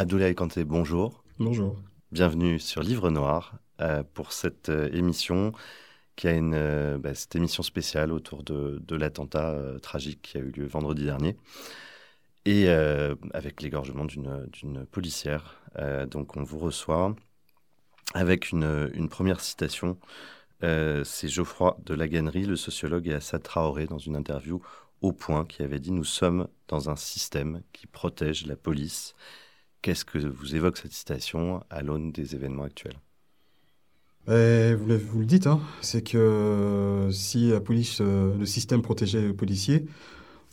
Abdoulaye Kanté, bonjour. Bonjour. Bienvenue sur Livre Noir euh, pour cette euh, émission qui a une euh, bah, cette émission spéciale autour de, de l'attentat tragique qui a eu lieu vendredi dernier et avec l'égorgement d'une policière. donc on vous reçoit avec une, une première citation. C'est Geoffroy de Laganerie, le sociologue, et Assad Traoré dans une interview au point qui avait dit Nous sommes dans un système qui protège la police Qu'est-ce que vous évoque cette citation à l'aune des événements actuels? Ben, vous, le dites, hein, c'est que euh, si la police, euh, le système protégeait les policiers,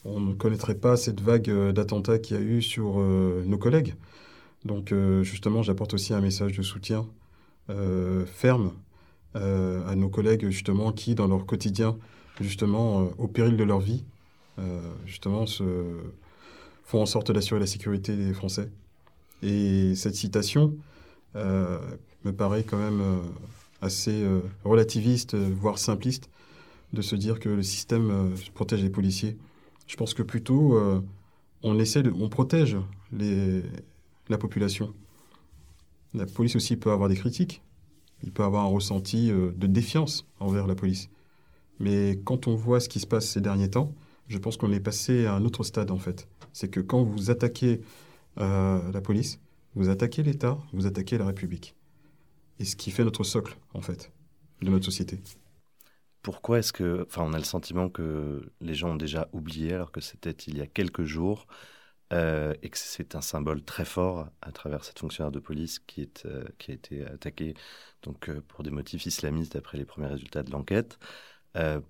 on ne connaîtrait pas cette vague euh, d'attentats qu'il y a eu sur nos collègues. Donc justement, j'apporte aussi un message de soutien ferme à nos collègues justement qui, dans leur quotidien, justement, au péril de leur vie, justement, font en sorte d'assurer la sécurité des Français. Et cette citation euh, me paraît quand même euh, assez euh, relativiste, voire simpliste, de se dire que le système protège les policiers. Je pense que plutôt, on essaie on protège la population. La police aussi peut avoir des critiques. Il peut avoir un ressenti de défiance envers la police. Mais quand on voit ce qui se passe ces derniers temps, je pense qu'on est passé à un autre stade en fait. C'est que quand vous attaquez euh, la police, vous attaquez l'État, vous attaquez la République. Et ce qui fait notre socle, en fait, de notre société. Pourquoi est-ce que, enfin, on a le sentiment que les gens ont déjà oublié alors que c'était il y a quelques jours euh, et que c'est un symbole très fort à travers cette fonctionnaire de police qui, euh, a été attaquée donc, pour des motifs islamistes d'après les premiers résultats de l'enquête.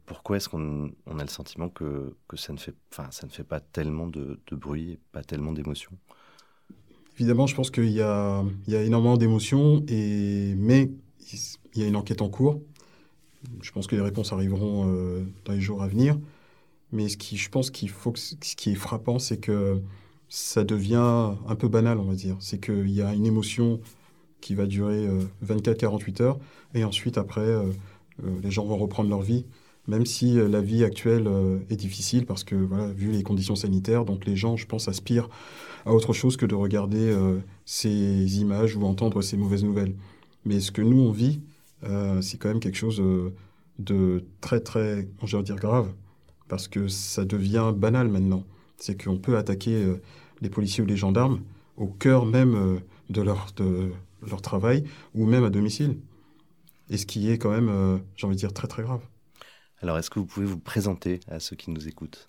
pourquoi est-ce qu'on a le sentiment que, que ça, ne fait, ça ne fait pas tellement de, de bruit, pas tellement d'émotion? Évidemment, je pense qu'il y a, énormément d'émotions, mais il y a une enquête en cours. Je pense que les réponses arriveront euh, dans les jours à venir. Mais ce qui, je pense qu'il faut ce qui est frappant, c'est que ça devient un peu banal, on va dire. C'est qu'il y a une émotion qui va durer 24-48 euh, heures, et ensuite, après, euh, les gens vont reprendre leur vie même si la vie actuelle est difficile parce que, voilà, vu les conditions sanitaires, donc les gens, je pense, aspirent à autre chose que de regarder euh, ces images ou entendre ces mauvaises nouvelles. Mais ce que nous, on vit, euh, c'est quand même quelque chose euh, de très, très, je dire, grave, parce que ça devient banal maintenant. C'est qu'on peut attaquer les policiers ou les gendarmes au cœur même de, leur, de leur travail, ou même à domicile. Et ce qui est quand même, j'ai envie de dire, très, très grave. Alors, est-ce que vous pouvez vous présenter à ceux qui nous écoutent?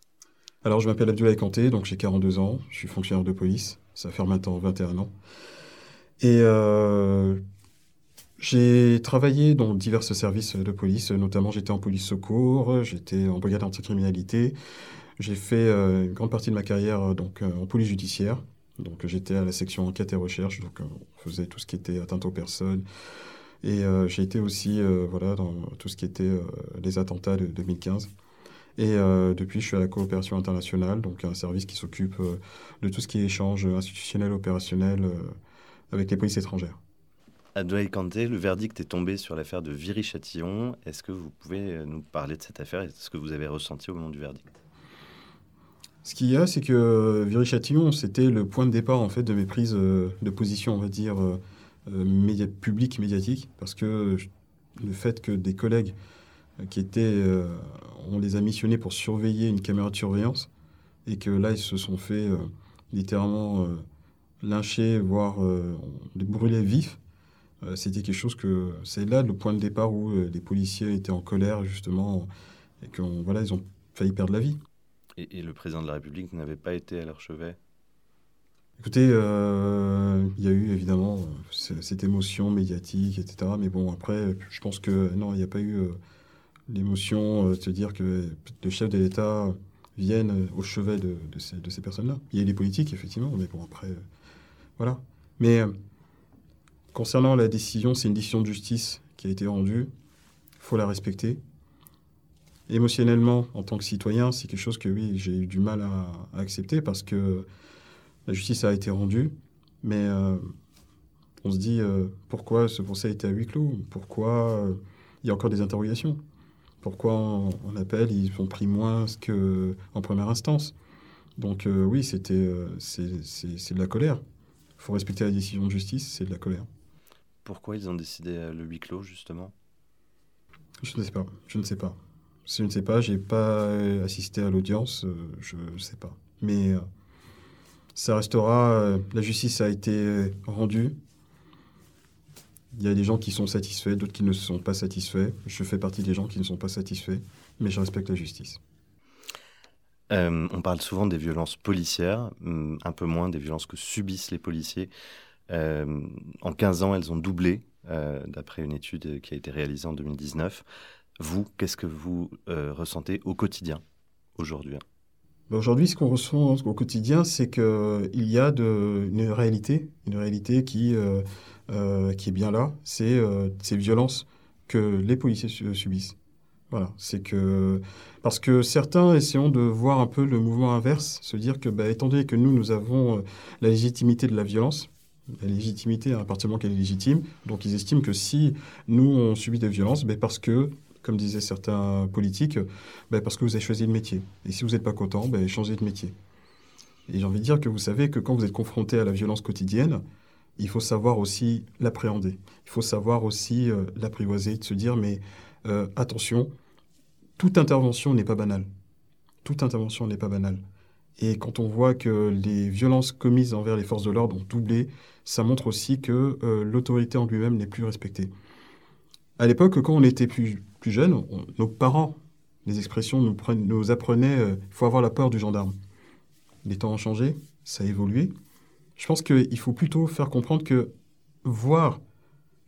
Alors, je m'appelle Abdoulaye Kanté, donc j'ai 42 ans, je suis fonctionnaire de police, ça fait maintenant 21 ans. Et euh, j'ai travaillé dans divers services de police, notamment j'étais en police secours, j'étais en brigade anticriminalité. J'ai fait euh, une grande partie de ma carrière euh, donc, en police judiciaire. Donc j'étais à la section enquête et recherche, donc on faisait tout ce qui était atteinte aux personnes. Et j'ai été aussi voilà, dans tout ce qui était les attentats de 2015. Et euh, depuis, je suis à la coopération internationale, donc un service qui s'occupe euh, de tout ce qui est échange institutionnel, opérationnel euh, avec les polices étrangères. Adouaï Kanté, le verdict est tombé sur l'affaire de Viry-Châtillon. Est-ce que vous pouvez nous parler de cette affaire et de ce que vous avez ressenti au moment du verdict? Ce qu'il y a, c'est que Viry-Châtillon, c'était le point de départ en fait de mes prises de position, on va dire, média publiques, médiatiques, parce que le fait que des collègues qui étaient on les a missionnés pour surveiller une caméra de surveillance et que là, ils se sont fait euh, littéralement euh, lyncher, voire euh, les brûler vifs. C'était quelque chose que c'est là le point de départ où les policiers étaient en colère justement et qu'on voilà ils ont failli perdre la vie. Et, le président de la République n'avait pas été à leur chevet Écoutez, il y a eu évidemment cette émotion médiatique, etc. Mais bon, après, je pense que non, il n'y a pas eu l'émotion, de euh, se dire que le chef de l'État vienne au chevet de, ces, personnes-là. Il y a les politiques, effectivement, mais bon, après, euh, voilà. Mais euh, concernant la décision, c'est une décision de justice qui a été rendue. Il faut la respecter. Émotionnellement, en tant que citoyen, c'est quelque chose que, oui, j'ai eu du mal à, accepter parce que la justice a été rendue, mais on se dit pourquoi ce procès a été à huis clos? Pourquoi il y a encore des interrogations? Pourquoi on, appelle Ils ont pris moins qu'en première instance? Donc euh, oui, c'était, euh, c'est, de la colère. Il faut respecter la décision de justice, c'est de la colère. Pourquoi ils ont décidé le huis clos, justement? Je ne sais pas. Je ne sais pas. Je ne sais pas. J'ai pas assisté à l'audience. Je ne sais pas. Mais ça restera. La justice a été rendue. Il y a des gens qui sont satisfaits, d'autres qui ne sont pas satisfaits. Je fais partie des gens qui ne sont pas satisfaits, mais je respecte la justice. Euh, on parle souvent des violences policières, hum, un peu moins des violences que subissent les policiers. Euh, en 15 ans, elles ont doublé, euh, d'après une étude qui a été réalisée en 2019. Vous, qu'est-ce que vous ressentez au quotidien aujourd'hui? Aujourd'hui, ce qu'on ressent au quotidien, c'est qu'il y a une réalité, une réalité qui, qui est bien là, c'est ces violences que les policiers subissent. Voilà, c'est que parce que certains essaient de voir un peu le mouvement inverse, se dire que, bah, étant donné que nous, nous avons euh, la légitimité de la violence, la légitimité à partir du moment qu'elle est légitime, donc ils estiment que si nous on subit des violences, bah, parce que, comme disaient certains politiques, bah, parce que vous avez choisi le métier, et si vous n'êtes pas content, bah, changez de métier. Et j'ai envie de dire que vous savez que quand vous êtes confronté à la violence quotidienne, il faut savoir aussi l'appréhender. Il faut savoir aussi euh, l'apprivoiser, de se dire mais euh, attention, toute intervention n'est pas banale. Toute intervention n'est pas banale. Et quand on voit que les violences commises envers les forces de l'ordre ont doublé, ça montre aussi que euh, l'autorité en lui-même n'est plus respectée. À l'époque, quand on était plus, plus jeune, nos parents, les expressions nous, apprenaient il euh, faut avoir la peur du gendarme. Les temps ont changé, ça a évolué. Je pense qu'il faut plutôt faire comprendre que voir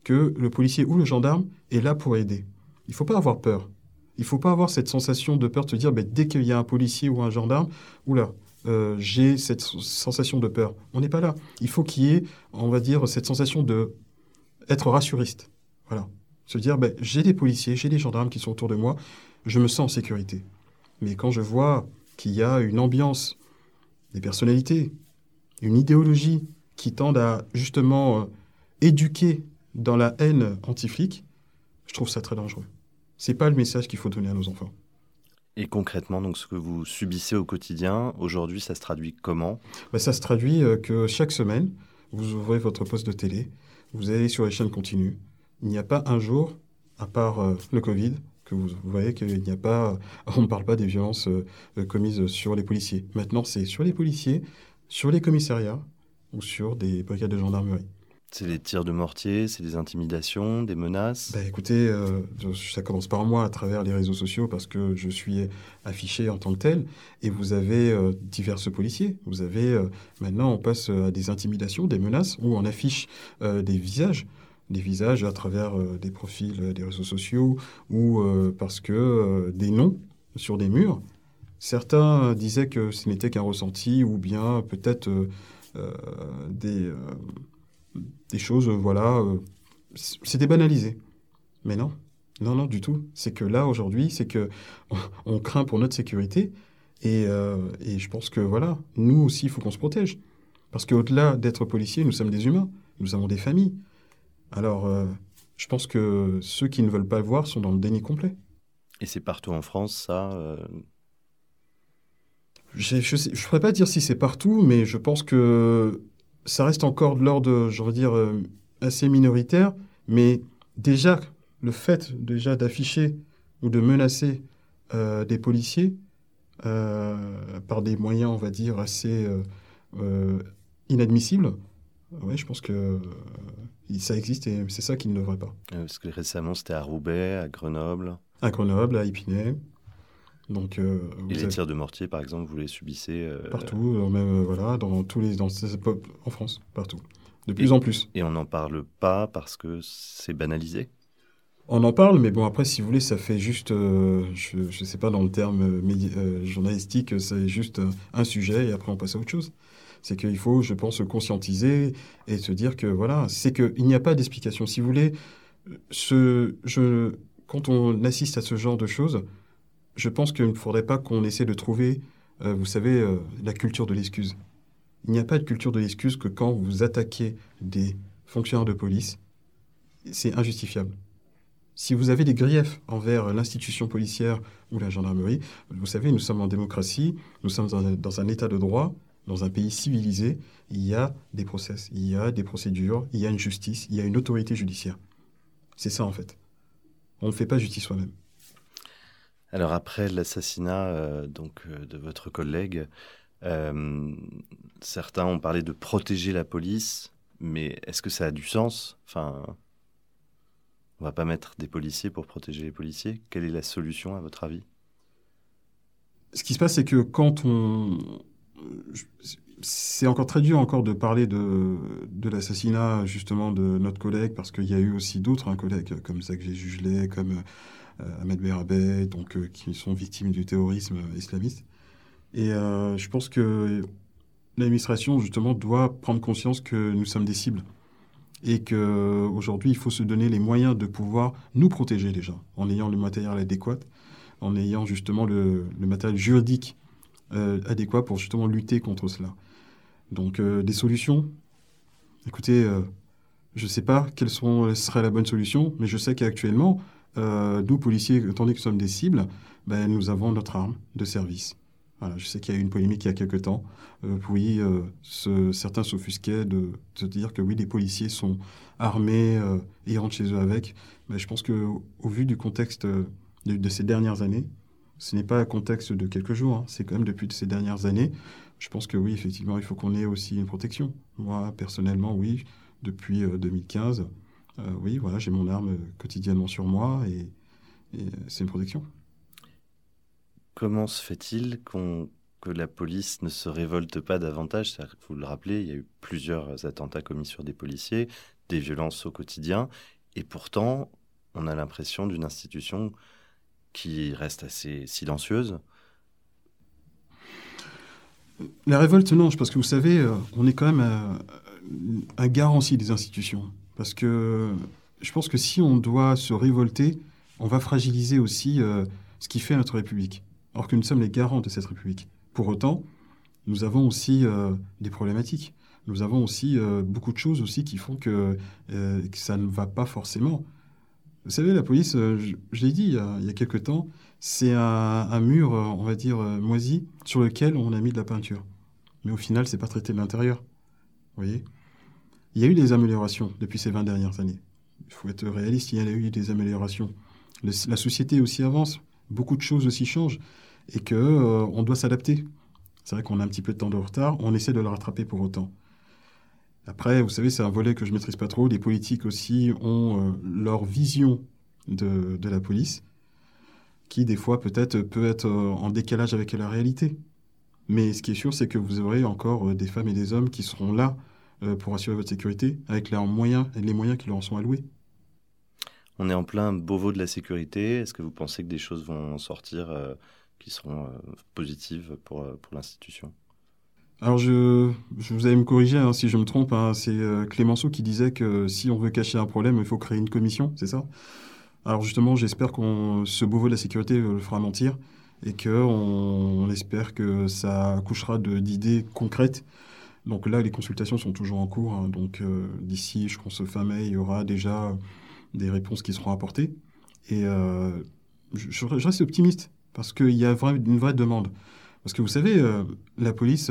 que le policier ou le gendarme est là pour aider. Il ne faut pas avoir peur. Il ne faut pas avoir cette sensation de peur de dire, ben, dès qu'il y a un policier ou un gendarme, oula, euh, j'ai cette sensation de peur. On n'est pas là. Il faut qu'il y ait, on va dire, cette sensation de être rassuriste. Voilà. Se dire, ben, j'ai des policiers, j'ai des gendarmes qui sont autour de moi, je me sens en sécurité. Mais quand je vois qu'il y a une ambiance, des personnalités, une idéologie qui tendent à justement euh, éduquer dans la haine anti-flic, je trouve ça très dangereux. C'est pas le message qu'il faut donner à nos enfants. Et concrètement, donc ce que vous subissez au quotidien, aujourd'hui, ça se traduit comment? Bah, Ça se traduit euh, que chaque semaine, vous ouvrez votre poste de télé, vous allez sur les chaînes continues. Il n'y a pas un jour, à part euh, le Covid, que vous, voyez qu'il n'y a pas, on ne parle pas des violences euh, commises sur les policiers. Maintenant, c'est sur les policiers, sur les commissariats ou sur des brigades de gendarmerie. C'est des tirs de mortier, c'est des intimidations, des menaces? Bah, Écoutez, euh, ça commence par moi à travers les réseaux sociaux parce que je suis affiché en tant que tel. Et vous avez euh, divers policiers. Vous avez, euh, maintenant, on passe à des intimidations, des menaces, où on affiche des visages. Des visages à travers des profils des réseaux sociaux ou parce que des noms sur des murs. Certains disaient que ce n'était qu'un ressenti ou bien peut-être des des choses, euh, voilà, euh, c'était banalisé. Mais non, non, non, du tout. C'est que là, aujourd'hui, c'est que on, craint pour notre sécurité. Et, euh, et, je pense que, voilà, nous aussi, il faut qu'on se protège. Parce qu'au-delà d'être policiers, nous sommes des humains. Nous avons des familles. Alors, je pense que ceux qui ne veulent pas le voir sont dans le déni complet. Et c'est partout en France, ça Je ne pourrais pas dire si c'est partout, mais je pense que ça reste encore de l'ordre, je veux dire, euh, assez minoritaire, mais déjà, le fait déjà d'afficher ou de menacer euh, des policiers euh, par des moyens, on va dire, assez inadmissibles, ouais, je pense que ça existe et c'est ça qui ne devrait pas. Parce que récemment, c'était à Roubaix, à Grenoble. À Grenoble, à Épinay. Donc, euh, et les tirs de mortier, par exemple, vous les subissez euh, Partout, euh, même voilà, dans tous les, dans, en France, partout, de plus en plus. Et on n'en parle pas parce que c'est banalisé? On en parle, mais bon après, si vous voulez, ça fait juste, je ne sais pas dans le terme journalistique, c'est juste un sujet et après on passe à autre chose. C'est qu'il faut, je pense, se conscientiser et se dire que voilà, c'est qu'il n'y a pas d'explication. Si vous voulez, quand on assiste à ce genre de choses, je pense qu'il ne faudrait pas qu'on essaie de trouver, euh, vous savez, euh, la culture de l'excuse. Il n'y a pas de culture de l'excuse que quand vous attaquez des fonctionnaires de police, c'est injustifiable. Si vous avez des griefs envers l'institution policière ou la gendarmerie, vous savez, nous sommes en démocratie, nous sommes dans un, état de droit, Dans un pays civilisé, il y a des process, il y a des procédures, il y a une justice, il y a une autorité judiciaire. C'est ça en fait. On ne fait pas justice soi-même. Alors après l'assassinat euh, donc euh, de votre collègue, euh, certains ont parlé de protéger la police, mais est-ce que ça a du sens? Enfin, on va pas mettre des policiers pour protéger les policiers. Quelle est la solution à votre avis? Ce qui se passe, c'est que quand on, c'est encore très dur encore de parler de, l'assassinat justement de notre collègue parce qu'il y a eu aussi d'autres hein, collègues comme Zach Jugelet, comme euh, Ahmed Berabé, donc euh, qui sont victimes du terrorisme islamiste. Et euh, je pense que l'administration justement doit prendre conscience que nous sommes des cibles et qu'aujourd'hui il faut se donner les moyens de pouvoir nous protéger déjà en ayant le matériel adéquat, en ayant justement le matériel juridique adéquat pour justement lutter contre cela. Donc euh, des solutions? Écoutez, euh, je ne sais pas quelle serait la bonne solution, mais je sais qu'actuellement, euh, nous, policiers, donné que nous sommes des cibles, ben, nous avons notre arme de service. Je sais qu'il y a eu une polémique il y a quelque temps. oui, certains s'offusquaient de, de, dire que oui, les policiers sont armés et rentrent chez eux avec. Mais je pense qu'au au vu du contexte de, ces dernières années, ce n'est pas un contexte de quelques jours, hein, c'est quand même depuis ces dernières années, je pense que oui, effectivement, il faut qu'on ait aussi une protection. Moi, personnellement, oui, depuis 2015, euh, euh, oui, voilà, j'ai mon arme quotidiennement sur moi et, c'est une protection. Comment se fait-il que la police ne se révolte pas davantage? Vous le rappelez, il y a eu plusieurs attentats commis sur des policiers, des violences au quotidien, et pourtant, on a l'impression d'une institution qui reste assez silencieuse. La révolte, non, parce que vous savez, euh, on est quand même un, un garant des institutions. Parce que je pense que si on doit se révolter, on va fragiliser aussi euh, ce qui fait notre République. Alors que nous sommes les garants de cette République. Pour autant, nous avons aussi euh, des problématiques. Nous avons aussi beaucoup de choses aussi qui font que, ça ne va pas forcément. Vous savez, la police, je, l'ai dit il y, a, il y a quelque temps, c'est un, mur, euh, on va dire, euh, moisi, sur lequel on a mis de la peinture. Mais au final, c'est pas traité de l'intérieur. Vous voyez Il y a eu des améliorations depuis ces 20 dernières années. Il faut être réaliste, il y a eu des améliorations. la société aussi avance, beaucoup de choses aussi changent, et qu'on euh, on doit s'adapter. C'est vrai qu'on a un petit peu de temps de retard, on essaie de le rattraper pour autant. Après, vous savez, c'est un volet que je maîtrise pas trop. Les politiques aussi ont leur vision de, la police qui des fois peut-être peut être euh, en décalage avec la réalité. Mais ce qui est sûr, c'est que vous aurez encore euh, des femmes et des hommes qui seront là euh, pour assurer votre sécurité avec leurs moyens, les moyens qui leur sont alloués. On est en plein Beauvau de la sécurité. Est-ce que vous pensez que des choses vont sortir qui seront positives pour l'institution? Alors, je, je, vous allez me corriger hein, si je me trompe. Hein. c'est Clémenceau qui disait que si on veut cacher un problème, il faut créer une commission, c'est ça? Alors justement, j'espère qu'on ce Beauvau de la sécurité le fera mentir et qu'on on espère que ça accouchera d'idées concrètes. Donc là, les consultations sont toujours en cours. Hein. donc euh, d'ici, je pense, fin mai, il y aura déjà des réponses qui seront apportées. Et euh, je, reste optimiste parce qu'il y a une vraie demande. Parce que vous savez, euh, la police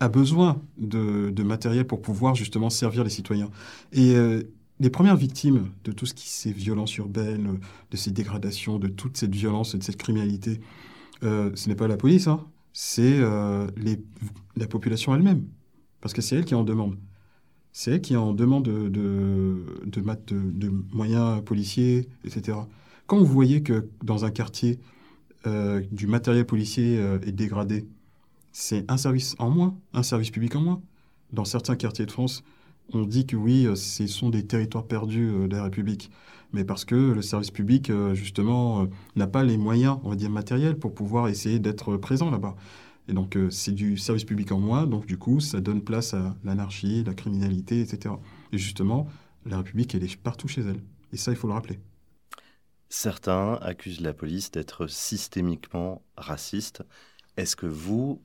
a besoin de, matériel pour pouvoir justement servir les citoyens. Et les premières victimes de tout ce qui c'est violence urbaine, de ces dégradations, de toute cette violence, de cette criminalité, euh, ce n'est pas la police, hein. c'est euh, la population elle-même. Parce que c'est elle qui en demande. C'est elle qui en demande de, de, de, moyens policiers, etc. Quand vous voyez que dans un quartier, euh, du matériel policier est dégradé, c'est un service en moins, un service public en moins. Dans certains quartiers de France, on dit que oui, euh, ce sont des territoires perdus euh, de la République, mais parce que le service public, euh, justement, n'a pas les moyens, on va dire, matériels pour pouvoir essayer d'être présent là-bas. Et donc, c'est du service public en moins, donc du coup, ça donne place à l'anarchie, la criminalité, etc. Et justement, la République, elle est partout chez elle. Et ça, il faut le rappeler. Certains accusent la police d'être systémiquement raciste. Est-ce que vous,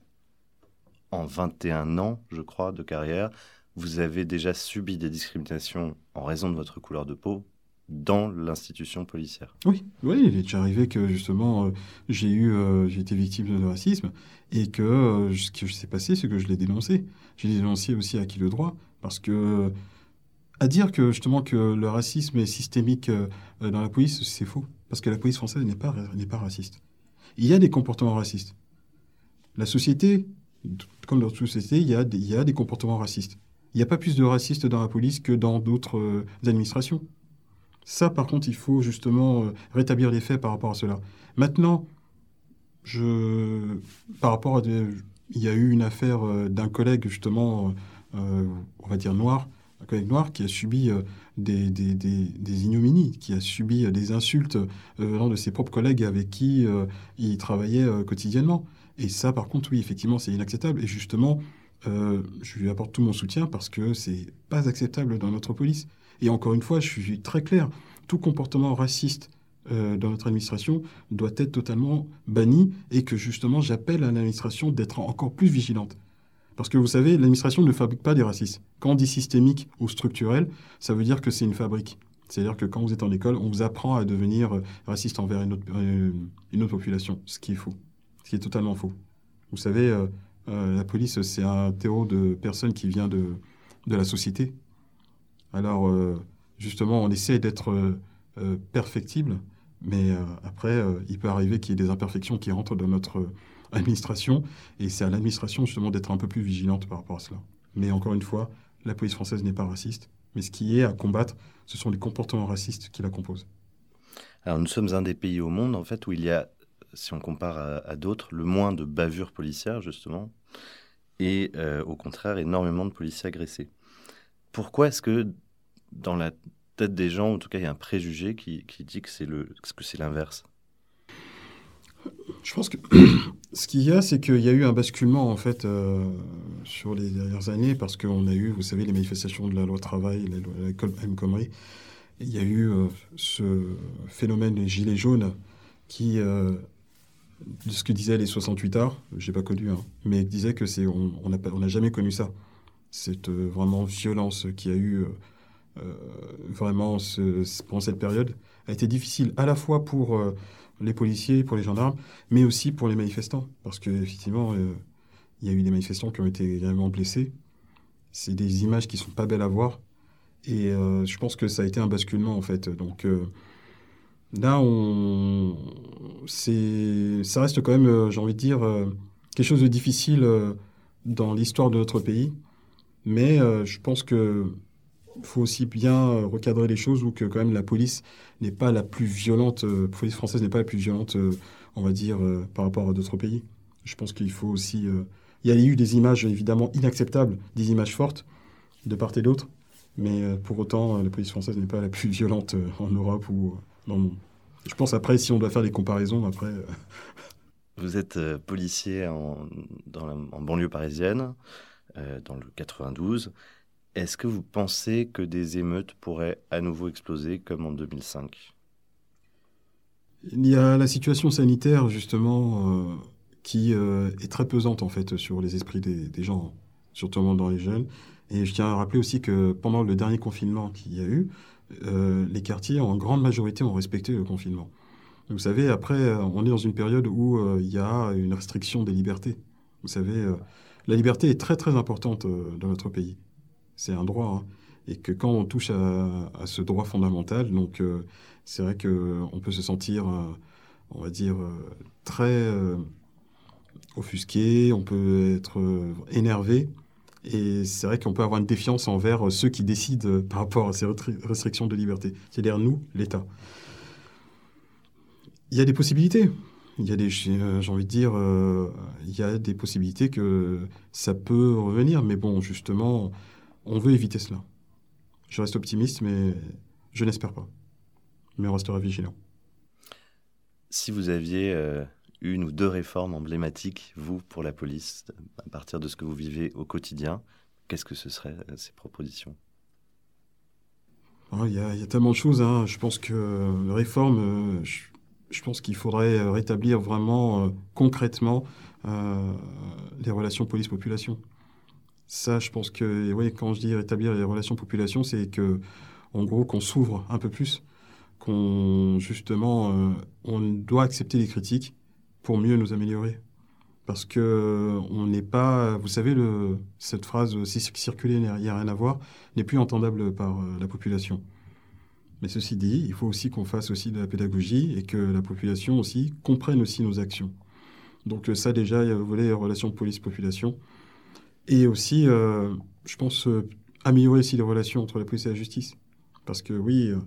en 21 ans, je crois, de carrière, vous avez déjà subi des discriminations en raison de votre couleur de peau, dans l'institution policière? Oui, oui, il est déjà arrivé que justement j'ai eu, j'ai été victime de racisme et que ce qui s'est passé, c'est que je l'ai dénoncé. J'ai dénoncé aussi à qui le droit parce que à dire que justement que le racisme est systémique dans la police, c'est faux parce que la police française n'est pas pas raciste. Il y a des comportements racistes. La société, comme dans toute société, il y, a, il y a des comportements racistes. Il n'y a pas plus de racistes dans la police que dans d'autres euh, administrations. Ça, par contre, il faut justement euh, rétablir les faits par rapport à cela. Maintenant, je, par rapport à il y a eu une affaire euh, d'un collègue justement, on va dire noir, un collègue noir qui a subi des, des, ignominies, qui a subi des insultes venant de ses propres collègues avec qui il travaillait quotidiennement. Et ça, par contre, oui, effectivement, c'est inacceptable. Et justement, euh, je lui apporte tout mon soutien parce que c'est pas acceptable dans notre police. Et encore une fois, je suis très clair, tout comportement raciste euh, dans notre administration doit être totalement banni et que justement, j'appelle à l'administration d'être encore plus vigilante. Parce que vous savez, l'administration ne fabrique pas des racistes. Quand on dit systémique ou structurel, ça veut dire que c'est une fabrique. C'est-à-dire que quand vous êtes en école, on vous apprend à devenir raciste envers une autre, autre population, ce qui est faux ce qui est totalement faux. Vous savez, euh, euh, la police, c'est un terreau de personnes qui vient de, de la société. Alors, euh, justement, on essaie d'être perfectible, mais après, il peut arriver qu'il y ait des imperfections qui rentrent dans notre administration, et c'est à l'administration, justement, d'être un peu plus vigilante par rapport à cela. Mais encore une fois, la police française n'est pas raciste, mais ce qui est à combattre, ce sont les comportements racistes qui la composent. Alors, nous sommes un des pays au monde, en fait, où il y a si on compare à, d'autres, le moins de bavures policières, justement, et euh, au contraire, énormément de policiers agressés. Pourquoi est-ce que dans la tête des gens, en tout cas, il y a un préjugé qui, dit que c'est l'inverse je pense que ce qu'il y a, c'est qu'il y a eu un basculement en fait euh, sur les dernières années parce qu'on a eu, vous savez, les manifestations de la loi travail, la loi M. Comrie. Il y a eu euh, ce phénomène des gilets jaunes qui de ce que disaient les 68 arts, j'ai pas connu, hein, mais disait que c'est on n'a jamais connu ça. Cette euh, vraiment violence qui a eu euh, euh, vraiment pendant cette période a été difficile à la fois pour les policiers, pour les gendarmes, mais aussi pour les manifestants, parce qu'effectivement, il y a eu des manifestants qui ont été réellement blessés. C'est des images qui sont pas belles à voir, et je pense que ça a été un basculement en fait. Donc Là, on... ça reste quand même, euh, j'ai envie de dire, euh, quelque chose de difficile euh, dans l'histoire de notre pays. Mais je pense que faut aussi bien recadrer les choses ou que quand même la police n'est pas la plus violente, la police française n'est pas la plus violente, on va dire, par rapport à d'autres pays. Je pense qu'il faut aussi... Il y a eu des images évidemment inacceptables, des images fortes de part et d'autre, mais pour autant, la police française n'est pas la plus violente en Europe ou je pense après, si on doit faire des comparaisons, après. Euh, Vous êtes euh, policier en, banlieue parisienne, euh, dans le 92. Est-ce que vous pensez que des émeutes pourraient à nouveau exploser comme en 2005 Il y a la situation sanitaire, justement, qui est très pesante, en fait, sur les esprits des, gens, surtout dans les jeunes. Et je tiens à rappeler aussi que pendant le dernier confinement qu'il y a eu, euh, les quartiers, en grande majorité, ont respecté le confinement. Vous savez, après, euh, on est dans une période où euh, il y a une restriction des libertés. Vous savez, la liberté est très très importante dans notre pays. C'est un droit. Hein. Et que quand on touche à, ce droit fondamental, donc c'est vrai qu'on peut se sentir, on va dire, très offusqué, on peut être énervé. Et c'est vrai qu'on peut avoir une défiance envers euh, ceux qui décident euh, par rapport à ces restrictions de liberté, c'est-à-dire nous, l'État. Il y a des possibilités. Il y a des, euh, j'ai envie de dire, il y a des possibilités que ça peut revenir, mais bon, justement, on veut éviter cela. Je reste optimiste, mais je n'espère pas. Mais on restera vigilant. Si vous aviez une ou deux réformes emblématiques, vous, pour la police, à partir de ce que vous vivez au quotidien Qu'est-ce que ce seraient euh, ces propositions? Oh, Il y, a tellement de choses. Hein. Je pense que euh, réforme, euh, je, pense qu'il faudrait rétablir vraiment concrètement les relations police-population. Ça, je pense que, oui, quand je dis rétablir les relations population, c'est que, en gros, qu'on s'ouvre un peu plus qu'on justement on doit accepter les critiques pour mieux nous améliorer. Parce que on n'est pas, vous savez, cette phrase si circuler, il n'y a rien à voir, n'est plus entendable par la population. Mais ceci dit, il faut aussi qu'on fasse aussi de la pédagogie et que la population aussi comprenne aussi nos actions. Donc ça déjà, il y a le volet relations police-population. Et aussi, euh, je pense, euh, améliorer aussi les relations entre la police et la justice. Parce que oui, euh,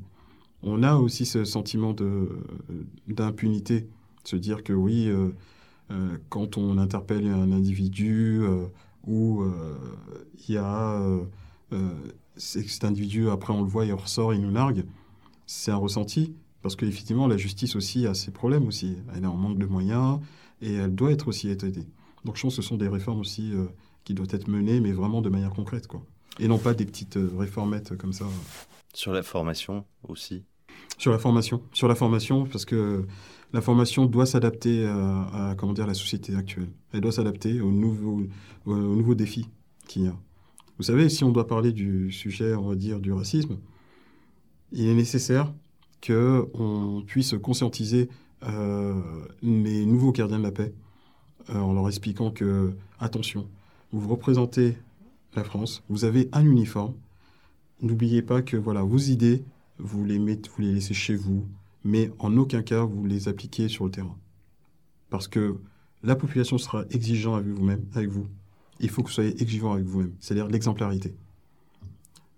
on a aussi ce sentiment d'impunité. Se dire que oui, quand on interpelle un individu où il y a cet individu, après on le voit, il ressort, il nous nargue, c'est un ressenti. Parce qu'effectivement, la justice aussi a ses problèmes aussi. Elle est en manque de moyens et elle doit être aussi aidée. Donc je pense que ce sont des réformes aussi qui doivent être menées, mais vraiment de manière concrète. Quoi. Et non pas des petites réformettes comme ça. Sur la formation aussi Sur la formation. Sur la formation, parce que la formation doit s'adapter à, comment dire, la société actuelle. Elle doit s'adapter aux nouveaux, aux nouveaux défis qu'il y a. Vous savez, si on doit parler du sujet, on va dire, du racisme, il est nécessaire qu'on puisse conscientiser euh, les nouveaux gardiens de la paix euh, en leur expliquant que, attention, vous représentez la France, vous avez un uniforme, n'oubliez pas que voilà, vos idées, vous les, mettez, vous les laissez chez vous, mais en aucun cas vous les appliquez sur le terrain. Parce que la population sera exigeante avec vous-même, avec vous. Il faut que vous soyez exigeant avec vous-même, c'est-à-dire l'exemplarité.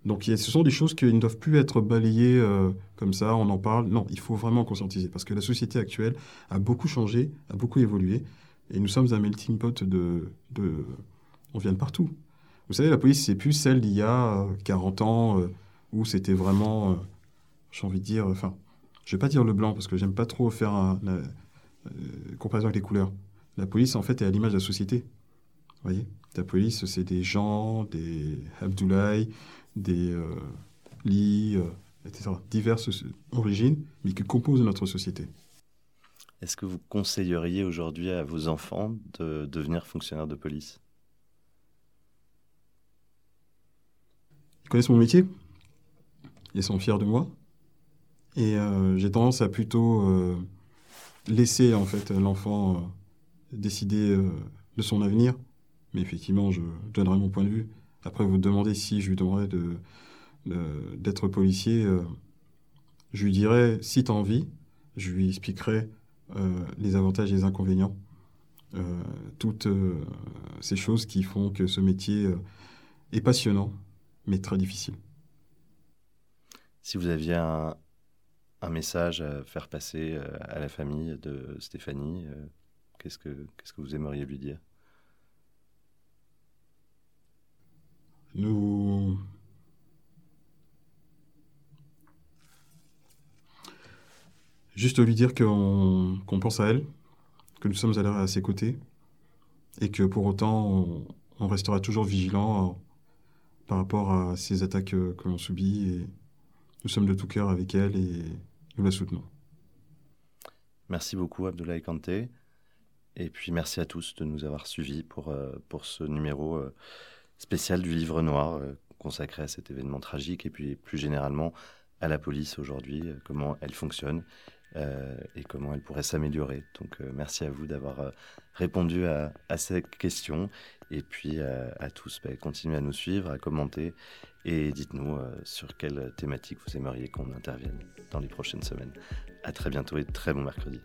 Donc ce sont des choses qui ne doivent plus être balayées euh, comme ça, on en parle. Non, il faut vraiment conscientiser parce que la société actuelle a beaucoup changé, a beaucoup évolué. Et nous sommes un melting pot de... de... On vient de partout. Vous savez, la police, c'est plus celle d'il y a 40 euh, ans euh, où c'était vraiment, j'ai envie de dire, enfin, je vais pas dire le blanc parce que j'aime pas trop faire un, comparaison avec les couleurs. La police, en fait, est à l'image de la société. Vous voyez? La police, c'est des gens, des Abdoulaye, des euh, euh, etc. Diverses origines, mais qui composent notre société. Est-ce que vous conseilleriez aujourd'hui à vos enfants de devenir fonctionnaires de police? Ils connaissent mon métier, ils sont fiers de moi, et euh, j'ai tendance à plutôt laisser en fait l'enfant décider de son avenir, mais effectivement je donnerai mon point de vue. Après, vous demandez si je lui demanderais de, d'être policier. Euh, je lui dirais, si tu as envie, je lui expliquerai euh, les avantages et les inconvénients. Euh, toutes ces choses qui font que ce métier est passionnant, mais très difficile. Si vous aviez un, un message à faire passer à la famille de Stéphanie, qu'est-ce que, qu'est-ce que vous aimeriez lui dire? Nous. Juste lui dire qu'on pense à elle, que nous sommes à ses côtés, et que pour autant, on, restera toujours vigilant par rapport à ces attaques que, l'on subit, nous sommes de tout cœur avec elle et nous la soutenons. Merci beaucoup, Abdoulaye Kanté. Et puis merci à tous de nous avoir suivis pour, euh, pour ce numéro. Euh, spécial du livre noir euh, consacré à cet événement tragique et puis plus généralement à la police aujourd'hui, euh, comment elle fonctionne euh, et comment elle pourrait s'améliorer. Donc merci à vous d'avoir répondu à, ces questions et puis à tous, bah, continuez à nous suivre, à commenter et dites-nous sur quelle thématique vous aimeriez qu'on intervienne dans les prochaines semaines. À très bientôt et très bon mercredi.